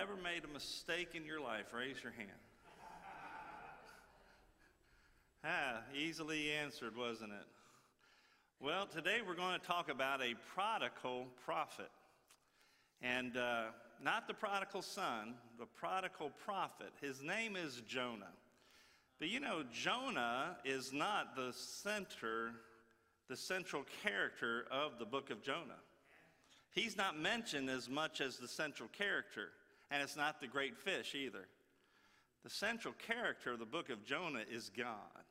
ever made a mistake in your life? Raise your hand. ah, easily answered, wasn't it? Well, today we're going to talk about a prodigal prophet. And uh, not the prodigal son, the prodigal prophet. His name is Jonah. But you know, Jonah is not the center, the central character of the book of Jonah. He's not mentioned as much as the central character, and it's not the great fish either. The central character of the book of Jonah is God.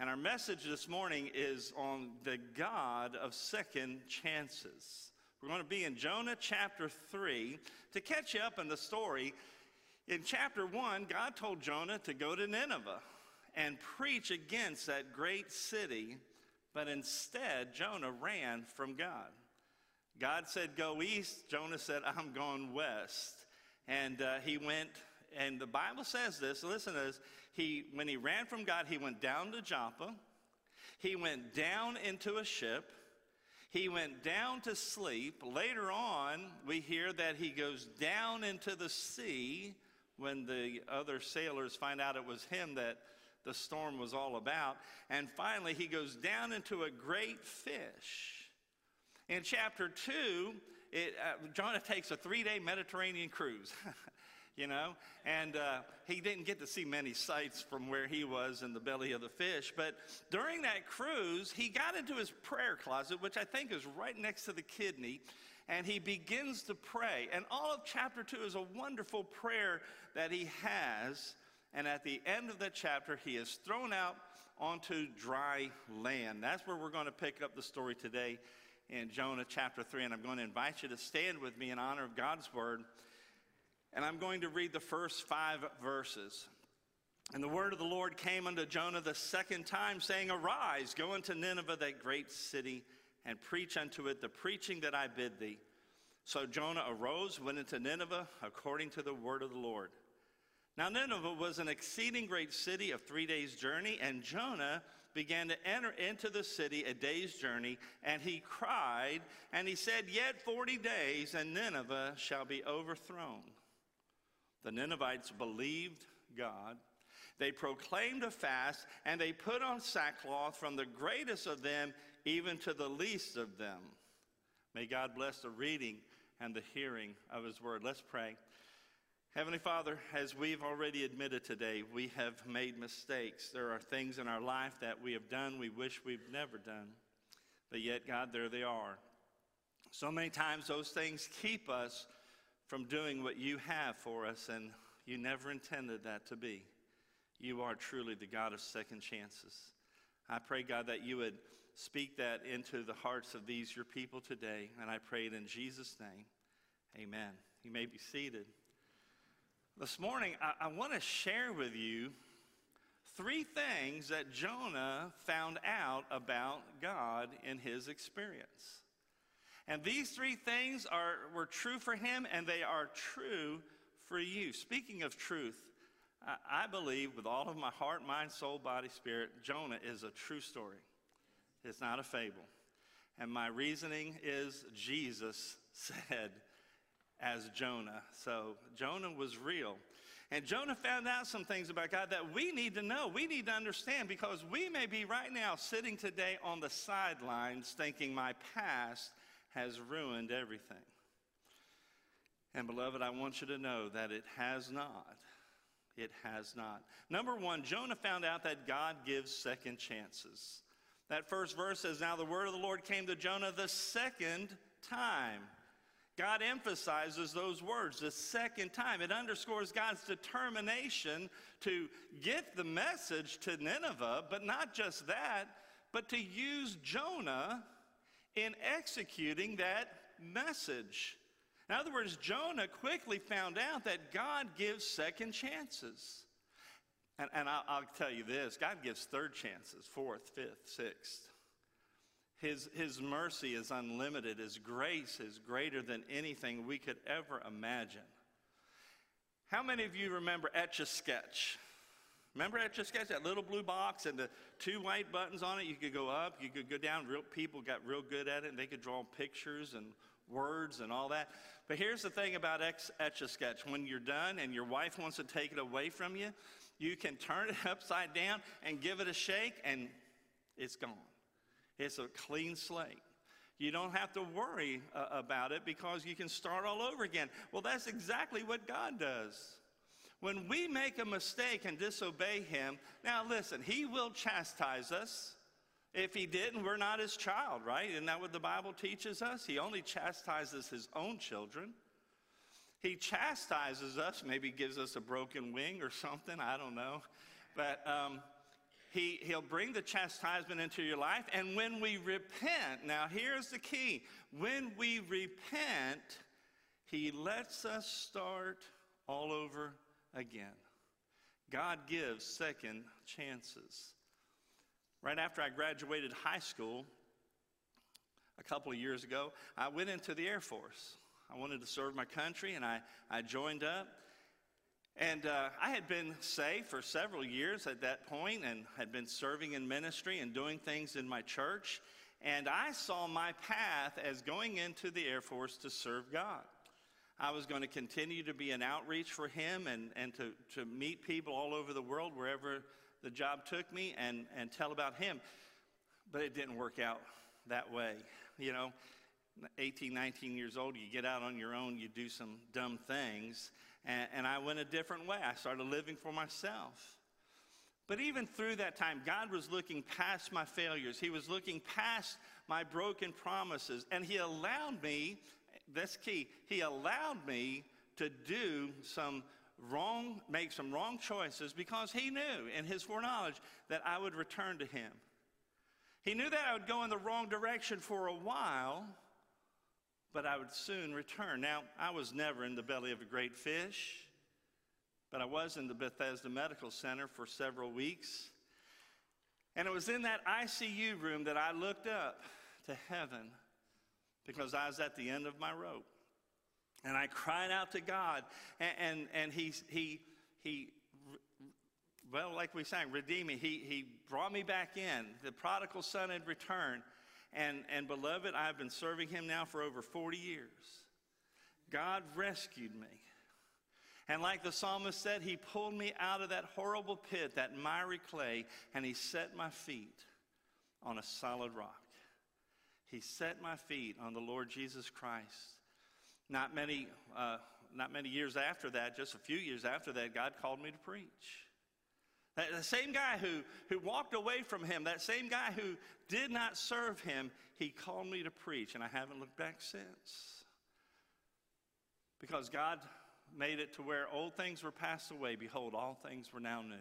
And our message this morning is on the God of second chances. We're going to be in Jonah chapter 3 to catch you up in the story. In chapter 1, God told Jonah to go to Nineveh and preach against that great city, but instead, Jonah ran from God. God said, Go east. Jonah said, I'm going west. And uh, he went, and the Bible says this listen to this. He, when he ran from God, he went down to Joppa. He went down into a ship. He went down to sleep. Later on, we hear that he goes down into the sea when the other sailors find out it was him that the storm was all about. And finally, he goes down into a great fish. In chapter 2, it, uh, Jonah takes a three day Mediterranean cruise. you know, and uh, he didn't get to see many sights from where he was in the belly of the fish. But during that cruise, he got into his prayer closet, which I think is right next to the kidney, and he begins to pray. And all of chapter two is a wonderful prayer that he has. And at the end of the chapter, he is thrown out onto dry land. That's where we're going to pick up the story today in Jonah chapter 3, and I'm going to invite you to stand with me in honor of God's word. And I'm going to read the first five verses. And the word of the Lord came unto Jonah the second time, saying, Arise, go into Nineveh, that great city, and preach unto it the preaching that I bid thee. So Jonah arose, went into Nineveh, according to the word of the Lord. Now, Nineveh was an exceeding great city of three days' journey, and Jonah began to enter into the city a day's journey, and he cried, and he said, Yet 40 days, and Nineveh shall be overthrown. The Ninevites believed God. They proclaimed a fast, and they put on sackcloth from the greatest of them even to the least of them. May God bless the reading and the hearing of his word. Let's pray. Heavenly Father, as we've already admitted today, we have made mistakes. There are things in our life that we have done we wish we've never done. But yet, God, there they are. So many times those things keep us from doing what you have for us, and you never intended that to be. You are truly the God of second chances. I pray, God, that you would speak that into the hearts of these, your people today, and I pray it in Jesus' name. Amen. You may be seated. This morning, I, I want to share with you three things that Jonah found out about God in his experience. And these three things are, were true for him, and they are true for you. Speaking of truth, I, I believe with all of my heart, mind, soul, body, spirit, Jonah is a true story. It's not a fable. And my reasoning is Jesus said, as Jonah. So Jonah was real. And Jonah found out some things about God that we need to know, we need to understand, because we may be right now sitting today on the sidelines thinking my past has ruined everything. And beloved, I want you to know that it has not. It has not. Number one, Jonah found out that God gives second chances. That first verse says, Now the word of the Lord came to Jonah the second time. God emphasizes those words the second time. It underscores God's determination to get the message to Nineveh, but not just that, but to use Jonah in executing that message. In other words, Jonah quickly found out that God gives second chances. And, and I'll, I'll tell you this God gives third chances, fourth, fifth, sixth. His, his mercy is unlimited. His grace is greater than anything we could ever imagine. How many of you remember Etch a Sketch? Remember Etch a Sketch, that little blue box and the two white buttons on it? You could go up, you could go down. Real people got real good at it, and they could draw pictures and words and all that. But here's the thing about Etch a Sketch when you're done and your wife wants to take it away from you, you can turn it upside down and give it a shake, and it's gone. It's a clean slate. You don't have to worry uh, about it because you can start all over again. Well, that's exactly what God does. When we make a mistake and disobey Him, now listen, He will chastise us. If He didn't, we're not His child, right? Isn't that what the Bible teaches us? He only chastises His own children. He chastises us, maybe gives us a broken wing or something, I don't know. But um, he, he'll bring the chastisement into your life. And when we repent, now here's the key when we repent, he lets us start all over again. God gives second chances. Right after I graduated high school, a couple of years ago, I went into the Air Force. I wanted to serve my country, and I, I joined up. And uh, I had been saved for several years at that point and had been serving in ministry and doing things in my church. And I saw my path as going into the Air Force to serve God. I was going to continue to be an outreach for Him and, and to, to meet people all over the world, wherever the job took me, and, and tell about Him. But it didn't work out that way. You know, 18, 19 years old, you get out on your own, you do some dumb things. And, and I went a different way. I started living for myself. But even through that time, God was looking past my failures. He was looking past my broken promises. And He allowed me, that's key, He allowed me to do some wrong, make some wrong choices because He knew in His foreknowledge that I would return to Him. He knew that I would go in the wrong direction for a while, but I would soon return. Now, I was never in the belly of a great fish, but I was in the Bethesda Medical Center for several weeks. And it was in that ICU room that I looked up to heaven because I was at the end of my rope. And I cried out to God, and, and, and he, he, he, well, like we sang, redeemed me. He, he brought me back in. The prodigal son had returned. And, and beloved, I've been serving him now for over 40 years. God rescued me. And like the psalmist said, he pulled me out of that horrible pit, that miry clay, and he set my feet on a solid rock. He set my feet on the Lord Jesus Christ. Not many, uh, not many years after that, just a few years after that, God called me to preach. The same guy who, who walked away from him, that same guy who did not serve him, he called me to preach, and I haven't looked back since. Because God made it to where old things were passed away. Behold, all things were now new.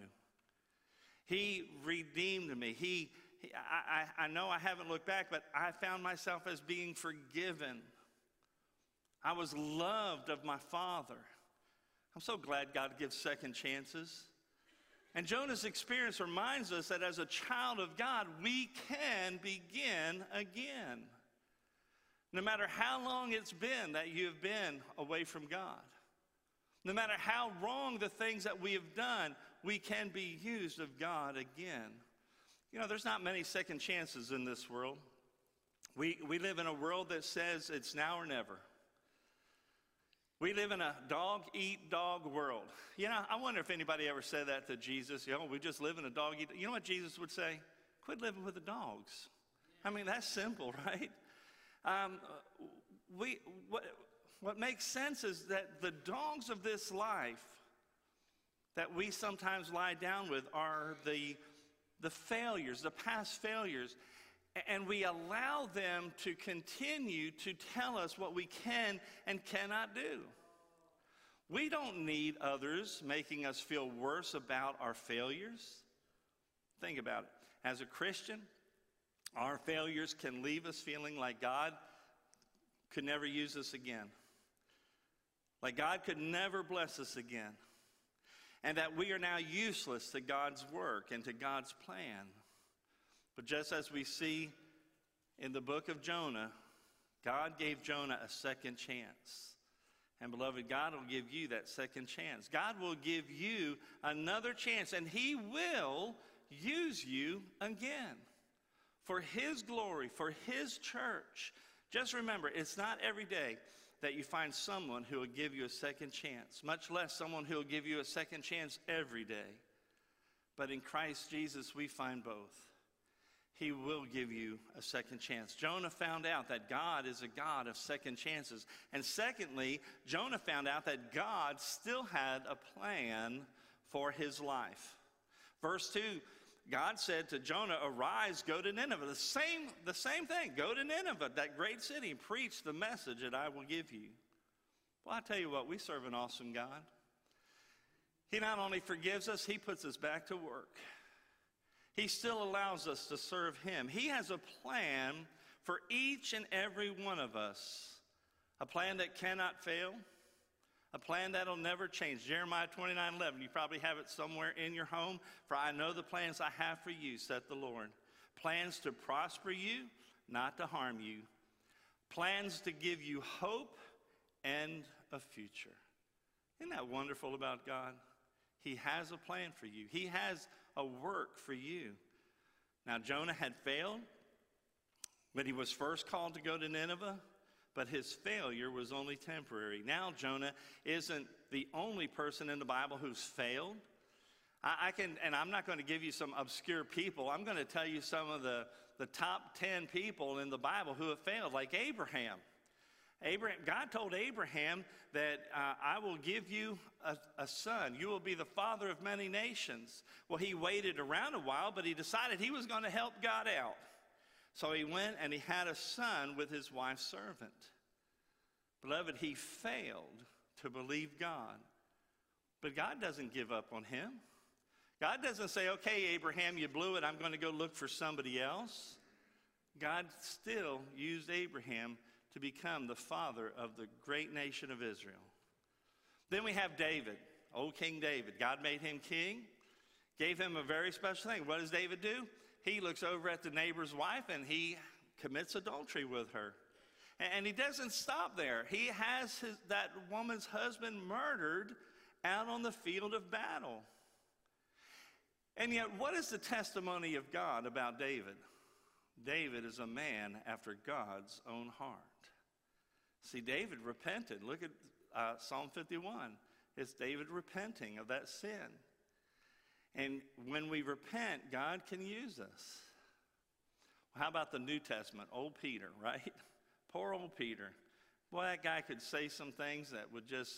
He redeemed me. He, he I, I know I haven't looked back, but I found myself as being forgiven. I was loved of my Father. I'm so glad God gives second chances. And Jonah's experience reminds us that as a child of God, we can begin again. No matter how long it's been that you have been away from God, no matter how wrong the things that we have done, we can be used of God again. You know, there's not many second chances in this world. We, we live in a world that says it's now or never. We live in a dog eat dog world. You know, I wonder if anybody ever said that to Jesus. You know, we just live in a dog eat. You know what Jesus would say? Quit living with the dogs. I mean, that's simple, right? Um, we, what, what makes sense is that the dogs of this life that we sometimes lie down with are the, the failures, the past failures and we allow them to continue to tell us what we can and cannot do. We don't need others making us feel worse about our failures. Think about it. As a Christian, our failures can leave us feeling like God could never use us again, like God could never bless us again, and that we are now useless to God's work and to God's plan. But just as we see in the book of Jonah, God gave Jonah a second chance. And beloved, God will give you that second chance. God will give you another chance, and He will use you again for His glory, for His church, Just remember, it's not every day that you find someone who will give you a second chance, much less someone who will give you a second chance every day. But in Christ Jesus, we find both. He will give you a second chance. Jonah found out that God is a God of second chances. And secondly, Jonah found out that God still had a plan for his life. Verse 2 God said to Jonah, Arise, go to Nineveh. The same, the same thing. Go to Nineveh, that great city, and preach the message that I will give you. Well, I tell you what, we serve an awesome God. He not only forgives us, He puts us back to work. He still allows us to serve Him. He has a plan for each and every one of us, a plan that cannot fail a plan that'll never change. Jeremiah 29 11, you probably have it somewhere in your home. For I know the plans I have for you, said the Lord. Plans to prosper you, not to harm you. Plans to give you hope and a future. Isn't that wonderful about God? He has a plan for you, He has a work for you. Now, Jonah had failed, but he was first called to go to Nineveh but his failure was only temporary. Now, Jonah isn't the only person in the Bible who's failed. I, I can, and I'm not going to give you some obscure people. I'm going to tell you some of the, the top 10 people in the Bible who have failed, like Abraham. Abraham, God told Abraham that uh, I will give you a, a, son. You will be the father of many nations. Well, he waited around a while, but he decided he was going to help God out. So he went and he had a son with his wife's servant. Beloved, he failed to believe God. But God doesn't give up on him. God doesn't say, okay, Abraham, you blew it. I'm going to go look for somebody else. God still used Abraham to become the father of the great nation of Israel. Then we have David, old King David. God made him king, gave him a very special thing. What does David do? he looks over at the neighbor's wife and he commits adultery with her. And he doesn't stop there. He has his, that woman's husband murdered out on the field of battle. And yet, what is the testimony of God about David? David is a man after God's own heart. See, David repented. Look at uh, Psalm 51. It's David repenting of that sin. And when we repent, God can use us. How about the New Testament? Old Peter, right? Poor old Peter. Boy, that guy could say some things that would just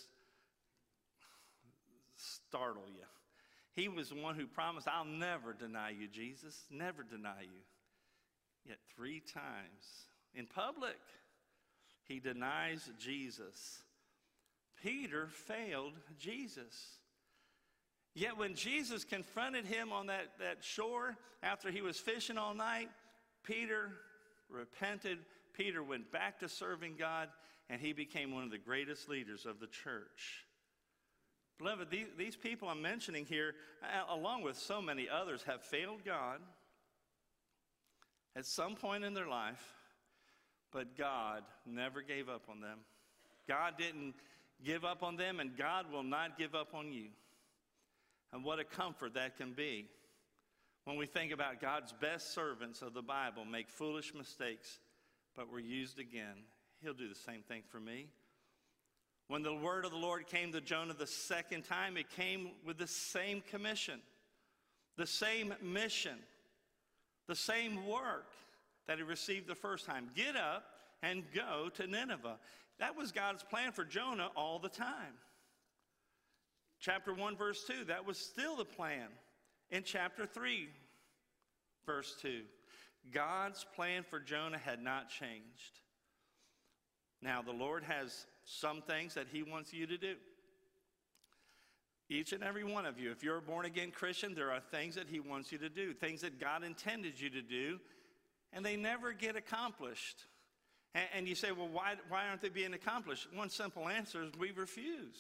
startle you. He was the one who promised, I'll never deny you, Jesus, never deny you. Yet three times in public, he denies Jesus. Peter failed Jesus. Yet when Jesus confronted him on that, that shore after he was fishing all night, Peter repented. Peter went back to serving God, and he became one of the greatest leaders of the church. Beloved, these, these people I'm mentioning here, along with so many others, have failed God at some point in their life, but God never gave up on them. God didn't give up on them, and God will not give up on you. And what a comfort that can be when we think about God's best servants of the Bible make foolish mistakes, but were used again. He'll do the same thing for me. When the word of the Lord came to Jonah the second time, it came with the same commission, the same mission, the same work that he received the first time. Get up and go to Nineveh. That was God's plan for Jonah all the time. Chapter 1, verse 2, that was still the plan. In chapter 3, verse 2, God's plan for Jonah had not changed. Now, the Lord has some things that He wants you to do. Each and every one of you, if you're a born again Christian, there are things that He wants you to do, things that God intended you to do, and they never get accomplished. And, and you say, well, why, why aren't they being accomplished? One simple answer is we refuse.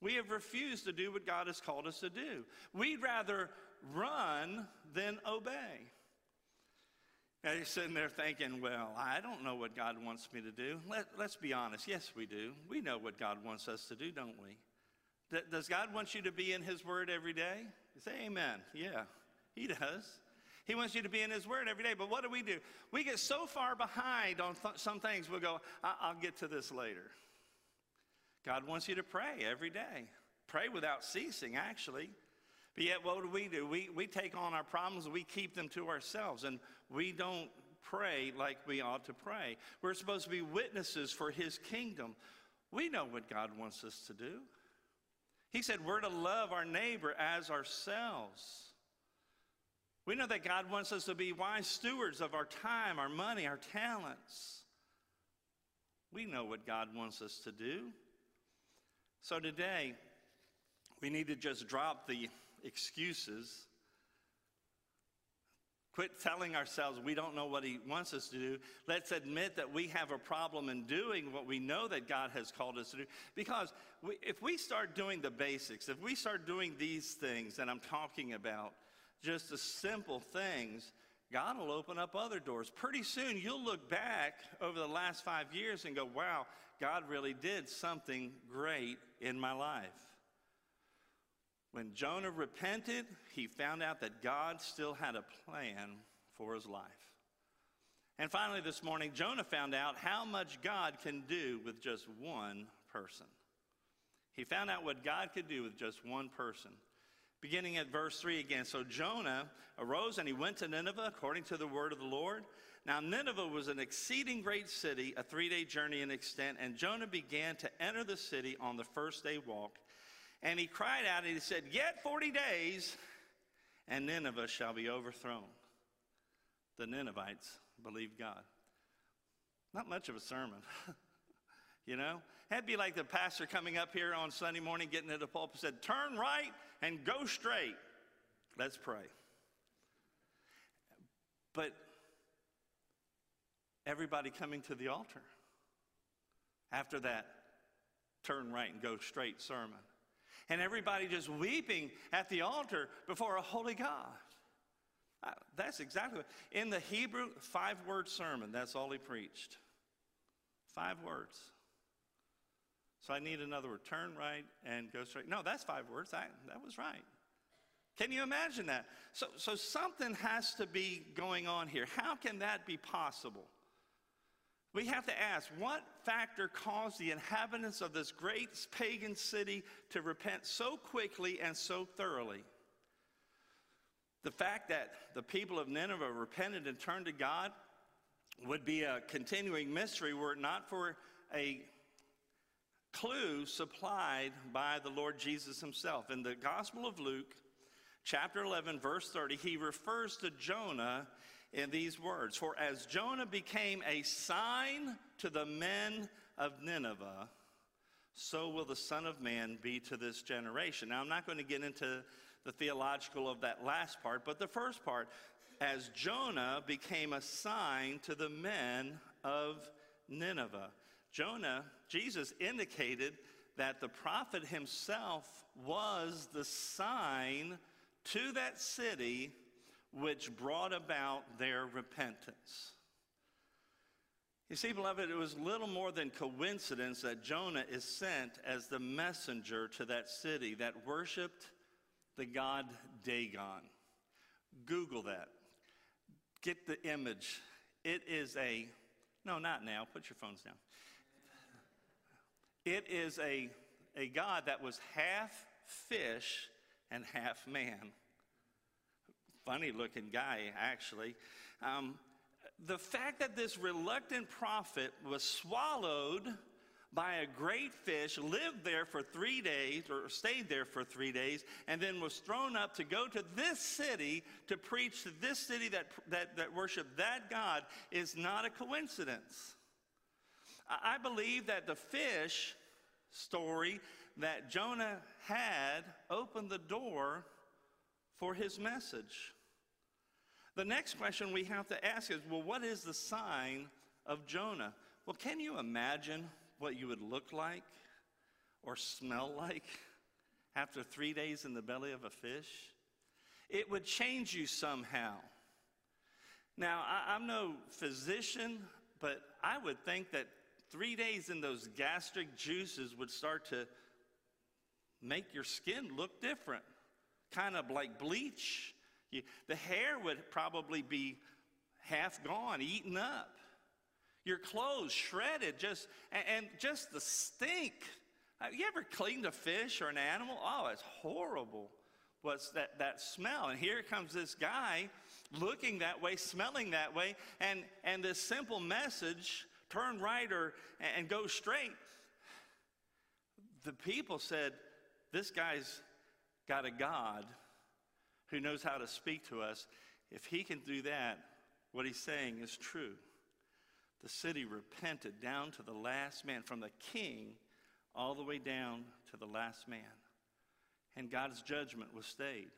We have refused to do what God has called us to do. We'd rather run than obey. Now you're sitting there thinking, well, I don't know what God wants me to do. Let, let's be honest. Yes, we do. We know what God wants us to do, don't we? does God want you to be in His Word every day? You say amen. Yeah, He does. He wants you to be in His Word every day. But what do we do? We get so far behind on th- some things, we'll go, I- will get to this later. God wants you to pray every day. Pray without ceasing, actually. But yet, what do we do? We, we take on our problems, we keep them to ourselves, and we don't pray like we ought to pray. We're supposed to be witnesses for His kingdom. We know what God wants us to do. He said we're to love our neighbor as ourselves. We know that God wants us to be wise stewards of our time, our money, our talents. We know what God wants us to do. So today, we need to just drop the excuses. Quit telling ourselves we don't know what He wants us to do. Let's admit that we have a problem in doing what we know that God has called us to do. Because we, if we start doing the basics, if we start doing these things that I'm talking about, just the simple things, God will open up other doors. Pretty soon, you'll look back over the last five years and go, wow, God really did something great in my life. When Jonah repented, he found out that God still had a plan for his life. And finally, this morning, Jonah found out how much God can do with just one person. He found out what God could do with just one person. Beginning at verse 3 again. So Jonah arose and he went to Nineveh according to the word of the Lord. Now, Nineveh was an exceeding great city, a three day journey in extent, and Jonah began to enter the city on the first day walk. And he cried out and he said, Yet 40 days, and Nineveh shall be overthrown. The Ninevites believed God. Not much of a sermon. you know? That'd be like the pastor coming up here on Sunday morning, getting to the pulpit, said, Turn right and go straight. Let's pray. But everybody coming to the altar after that turn right and go straight sermon. And everybody just weeping at the altar before a holy God. Uh, that's exactly what, in the Hebrew five word sermon, that's all he preached. Five words. So I need another word. Turn right and go straight. No, that's five words. I, that was right. Can you imagine that? So, so something has to be going on here. How can that be possible? We have to ask what factor caused the inhabitants of this great pagan city to repent so quickly and so thoroughly? The fact that the people of Nineveh repented and turned to God would be a continuing mystery were it not for a clue supplied by the Lord Jesus himself. In the Gospel of Luke, chapter 11, verse 30, he refers to Jonah in these words For as Jonah became a sign to the men of Nineveh, so will the Son of Man be to this generation. Now, I'm not going to get into the theological of that last part, but the first part, as Jonah became a sign to the men of Nineveh. Jonah, Jesus indicated that the prophet himself was the sign to that city which brought about their repentance. You see, beloved, it was little more than coincidence that Jonah is sent as the messenger to that city that worshiped the god Dagon. Google that. Get the image. It is a, no, not now, put your phones down. It is a, a God that was half fish and half man. Funny looking guy, actually. Um, the fact that this reluctant prophet was swallowed by a great fish, lived there for three days, or stayed there for three days, and then was thrown up to go to this city to preach to this city that, that, that worshiped that God is not a coincidence. I believe that the fish story that Jonah had opened the door for his message. The next question we have to ask is well, what is the sign of Jonah? Well, can you imagine what you would look like or smell like after three days in the belly of a fish? It would change you somehow. Now, I, am no physician, but I would think that three days in those gastric juices would start to make your skin look different, kind of like bleach You, the hair would probably be half gone, eaten up. Your clothes shredded, just and, and just the stink. Have you ever cleaned a fish or an animal? Oh, it's horrible. What's that, that smell? And here comes this guy looking that way, smelling that way, and, and this simple message turn right or and go straight. The people said, This guy's got a God who knows how to speak to us. If he can do that, what he's saying is true. The city repented down to the last man, from the king all the way down to the last man. And God's judgment was stayed.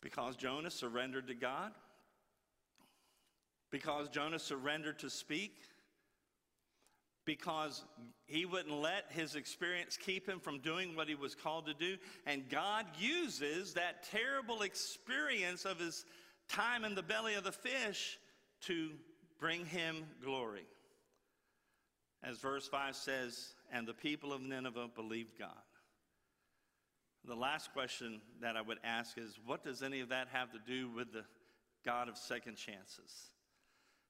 Because Jonah surrendered to God, because Jonah surrendered to speak, because he wouldn't let his experience keep him from doing what he was called to do. And God uses that terrible experience of his time in the belly of the fish to bring him glory. As verse 5 says, and the people of Nineveh believed God. The last question that I would ask is what does any of that have to do with the God of second chances?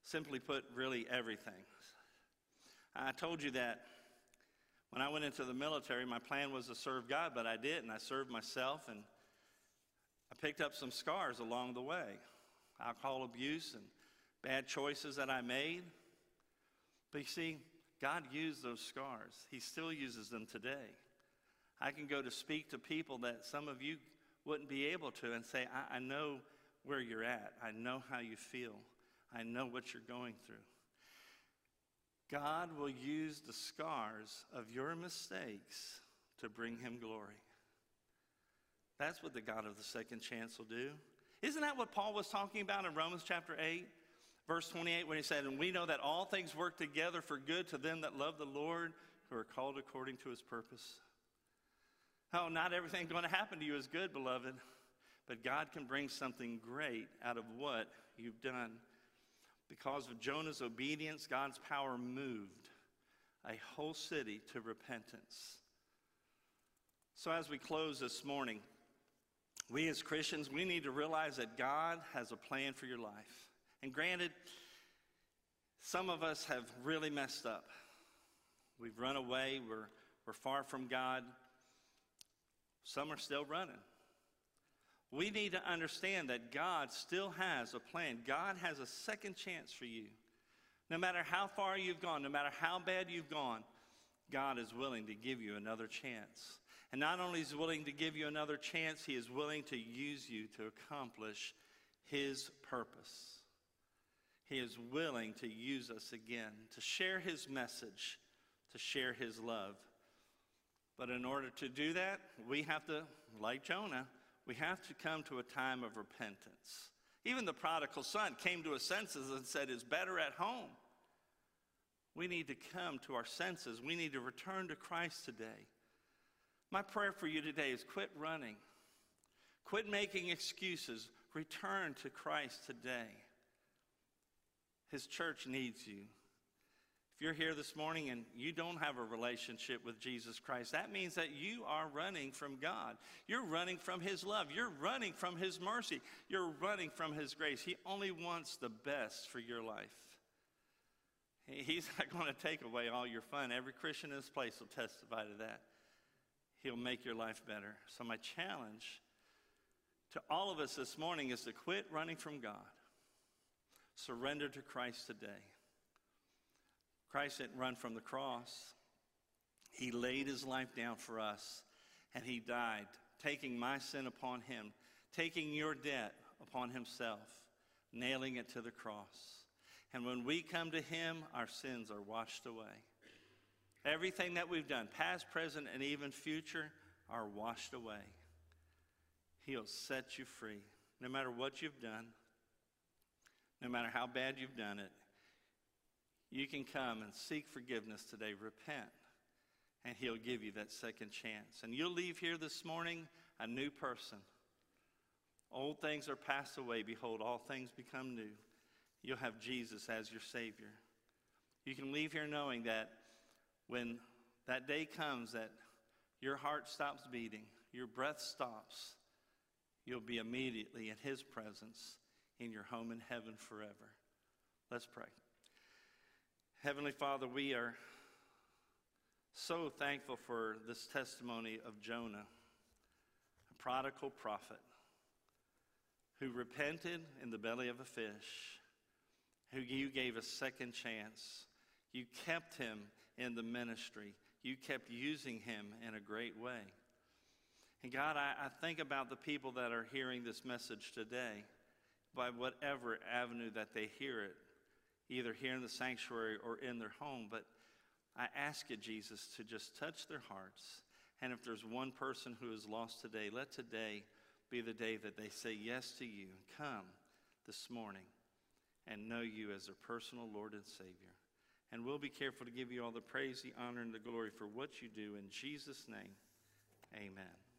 Simply put, really everything. I told you that when I went into the military, my plan was to serve God, but I didn't. I served myself, and I picked up some scars along the way alcohol abuse and bad choices that I made. But you see, God used those scars, He still uses them today. I can go to speak to people that some of you wouldn't be able to and say, I, I know where you're at, I know how you feel, I know what you're going through. God will use the scars of your mistakes to bring him glory. That's what the God of the second chance will do. Isn't that what Paul was talking about in Romans chapter 8, verse 28, when he said, And we know that all things work together for good to them that love the Lord, who are called according to his purpose? Oh, not everything going to happen to you is good, beloved, but God can bring something great out of what you've done. Because of Jonah's obedience, God's power moved a whole city to repentance. So, as we close this morning, we as Christians, we need to realize that God has a plan for your life. And granted, some of us have really messed up. We've run away, we're, we're far from God. Some are still running. We need to understand that God still has a plan. God has a second chance for you. No matter how far you've gone, no matter how bad you've gone, God is willing to give you another chance. And not only is willing to give you another chance, he is willing to use you to accomplish his purpose. He is willing to use us again, to share his message, to share his love. But in order to do that, we have to, like Jonah, we have to come to a time of repentance. Even the prodigal son came to his senses and said, It's better at home. We need to come to our senses. We need to return to Christ today. My prayer for you today is quit running, quit making excuses, return to Christ today. His church needs you you're here this morning and you don't have a relationship with Jesus Christ, that means that you are running from God. You're running from His love. You're running from His mercy. You're running from His grace. He only wants the best for your life. He's not going to take away all your fun. Every Christian in this place will testify to that. He'll make your life better. So, my challenge to all of us this morning is to quit running from God, surrender to Christ today. Christ didn't run from the cross. He laid his life down for us, and he died, taking my sin upon him, taking your debt upon himself, nailing it to the cross. And when we come to him, our sins are washed away. Everything that we've done, past, present, and even future, are washed away. He'll set you free. No matter what you've done, no matter how bad you've done it, you can come and seek forgiveness today, repent, and He'll give you that second chance. And you'll leave here this morning a new person. Old things are passed away. Behold, all things become new. You'll have Jesus as your Savior. You can leave here knowing that when that day comes that your heart stops beating, your breath stops, you'll be immediately in His presence in your home in heaven forever. Let's pray. Heavenly Father, we are so thankful for this testimony of Jonah, a prodigal prophet who repented in the belly of a fish, who you gave a second chance. You kept him in the ministry. You kept using him in a great way. And God, I, I think about the people that are hearing this message today by whatever avenue that they hear it, either here in the sanctuary or in their home. But I ask you, Jesus, to just touch their hearts. And if there's one person who is lost today, let today be the day that they say yes to you and come this morning and know you as their personal Lord and Savior. And we'll be careful to give you all the praise, the honor, and the glory for what you do. In Jesus' name, amen.